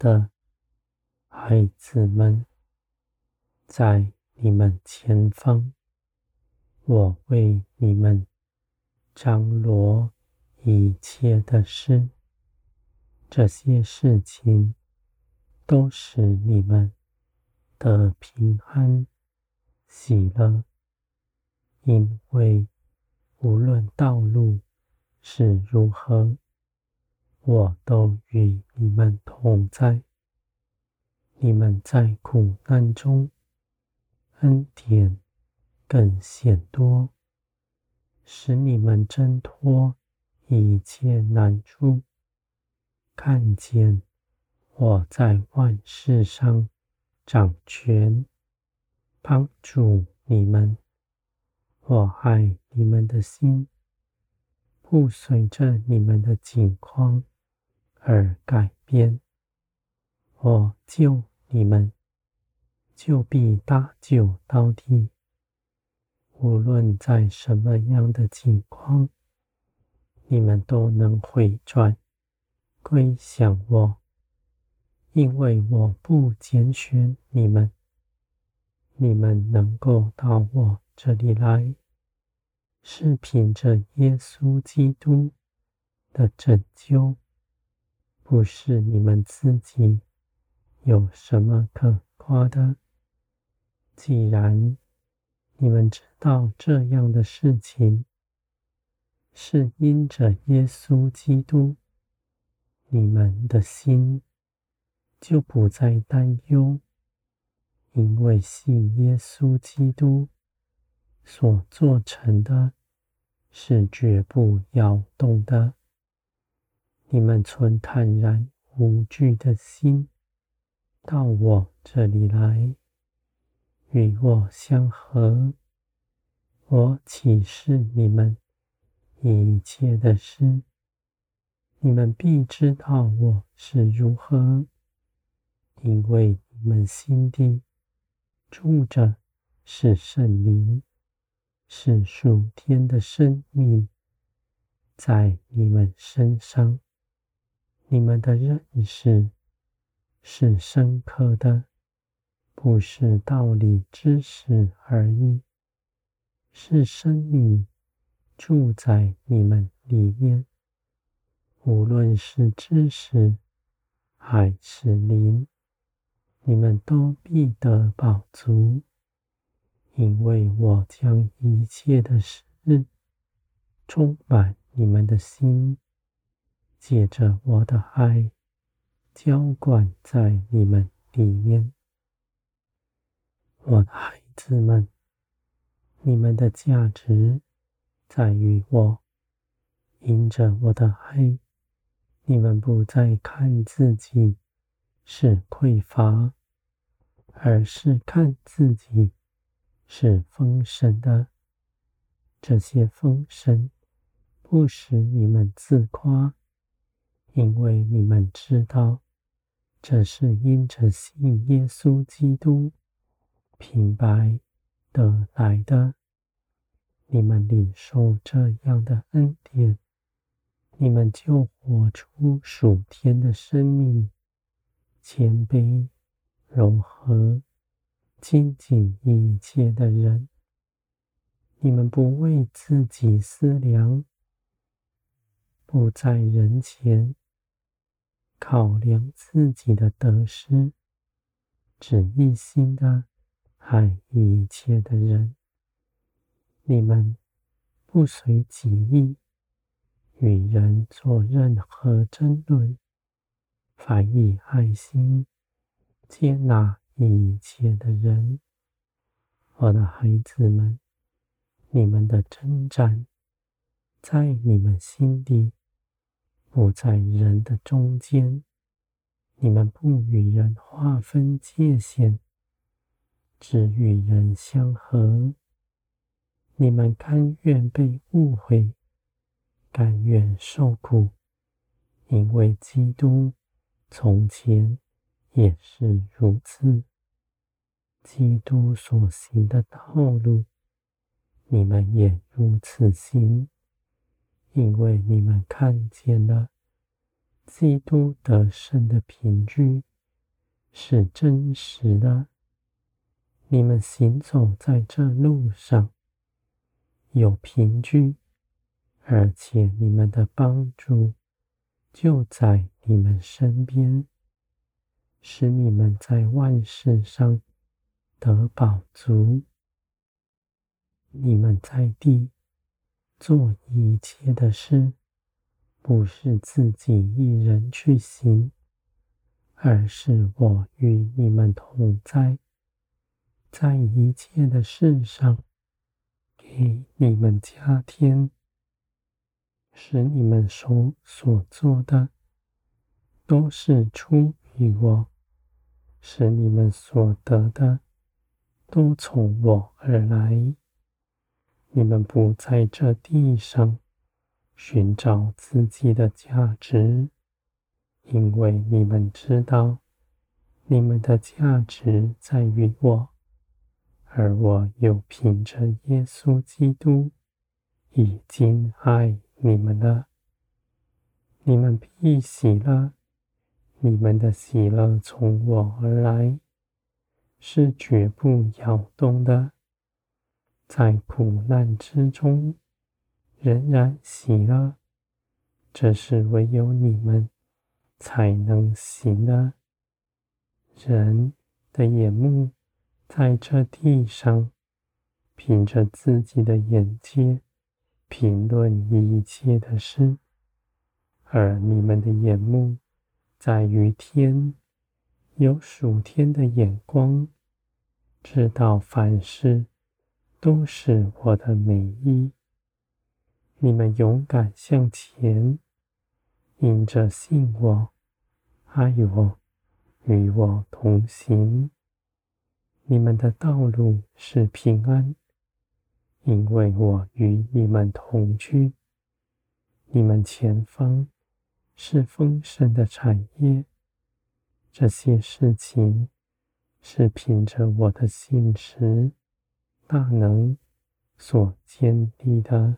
的孩子们，在你们前方，我为你们张罗一切的事，这些事情都使你们的平安、喜乐，因为无论道路是如何，我都与你们同在。你们在苦难中，恩典更显多，使你们挣脱一切难处，看见我在万事上掌权，帮助你们。我爱你们的心，不随着你们的境况而改变。我救你们。就必搭救到底。无论在什么样的境况，你们都能回转归向我，因为我不拣选你们。你们能够到我这里来，是凭着耶稣基督的拯救，不是你们自己有什么可夸的。既然你们知道这样的事情，是因着耶稣基督，你们的心就不再担忧，因为信耶稣基督所做成的，是绝不摇动的。你们存坦然无惧的心，到我这里来。与我相合，我启示你们一切的事，你们必知道我是如何，因为你们心里住着是圣灵，是属天的生命，在你们身上，你们的认识是深刻的。不是道理知识而已，是生命住在你们里面。无论是知识还是灵，你们都必得饱足，因为我将一切的事充满你们的心，借着我的爱浇灌在你们里面。我的孩子们，你们的价值在于我，因着我的爱，你们不再看自己是匮乏，而是看自己是丰盛的。这些丰盛不使你们自夸，因为你们知道，这是因着信耶稣基督。平白得来的，你们领受这样的恩典，你们就活出属天的生命，谦卑、柔和、精进一切的人。你们不为自己思量，不在人前考量自己的得失，只一心的。爱一切的人，你们不随己意与人做任何争论，反以爱心接纳一切的人。我的孩子们，你们的征战在你们心里，不在人的中间。你们不与人划分界限。只与人相合，你们甘愿被误会，甘愿受苦，因为基督从前也是如此。基督所行的道路，你们也如此行，因为你们看见了基督得胜的凭据是真实的。你们行走在这路上，有凭据，而且你们的帮助就在你们身边，使你们在万事上得饱足。你们在地做一切的事，不是自己一人去行，而是我与你们同在，在一切的事上给你们加添，使你们所所做的都是出于我，使你们所得的都从我而来。你们不在这地上寻找自己的价值，因为你们知道，你们的价值在于我，而我又凭着耶稣基督已经爱你们了。你们必喜乐，你们的喜乐从我而来，是绝不摇动的。在苦难之中，仍然喜乐，这是唯有你们才能行的。人的眼目在这地上，凭着自己的眼界评论一切的事，而你们的眼目在于天，有属天的眼光，知道凡事。都是我的美意。你们勇敢向前，因着信我、爱我、与我同行。你们的道路是平安，因为我与你们同居。你们前方是丰盛的产业。这些事情是凭着我的信实。大能所坚立的。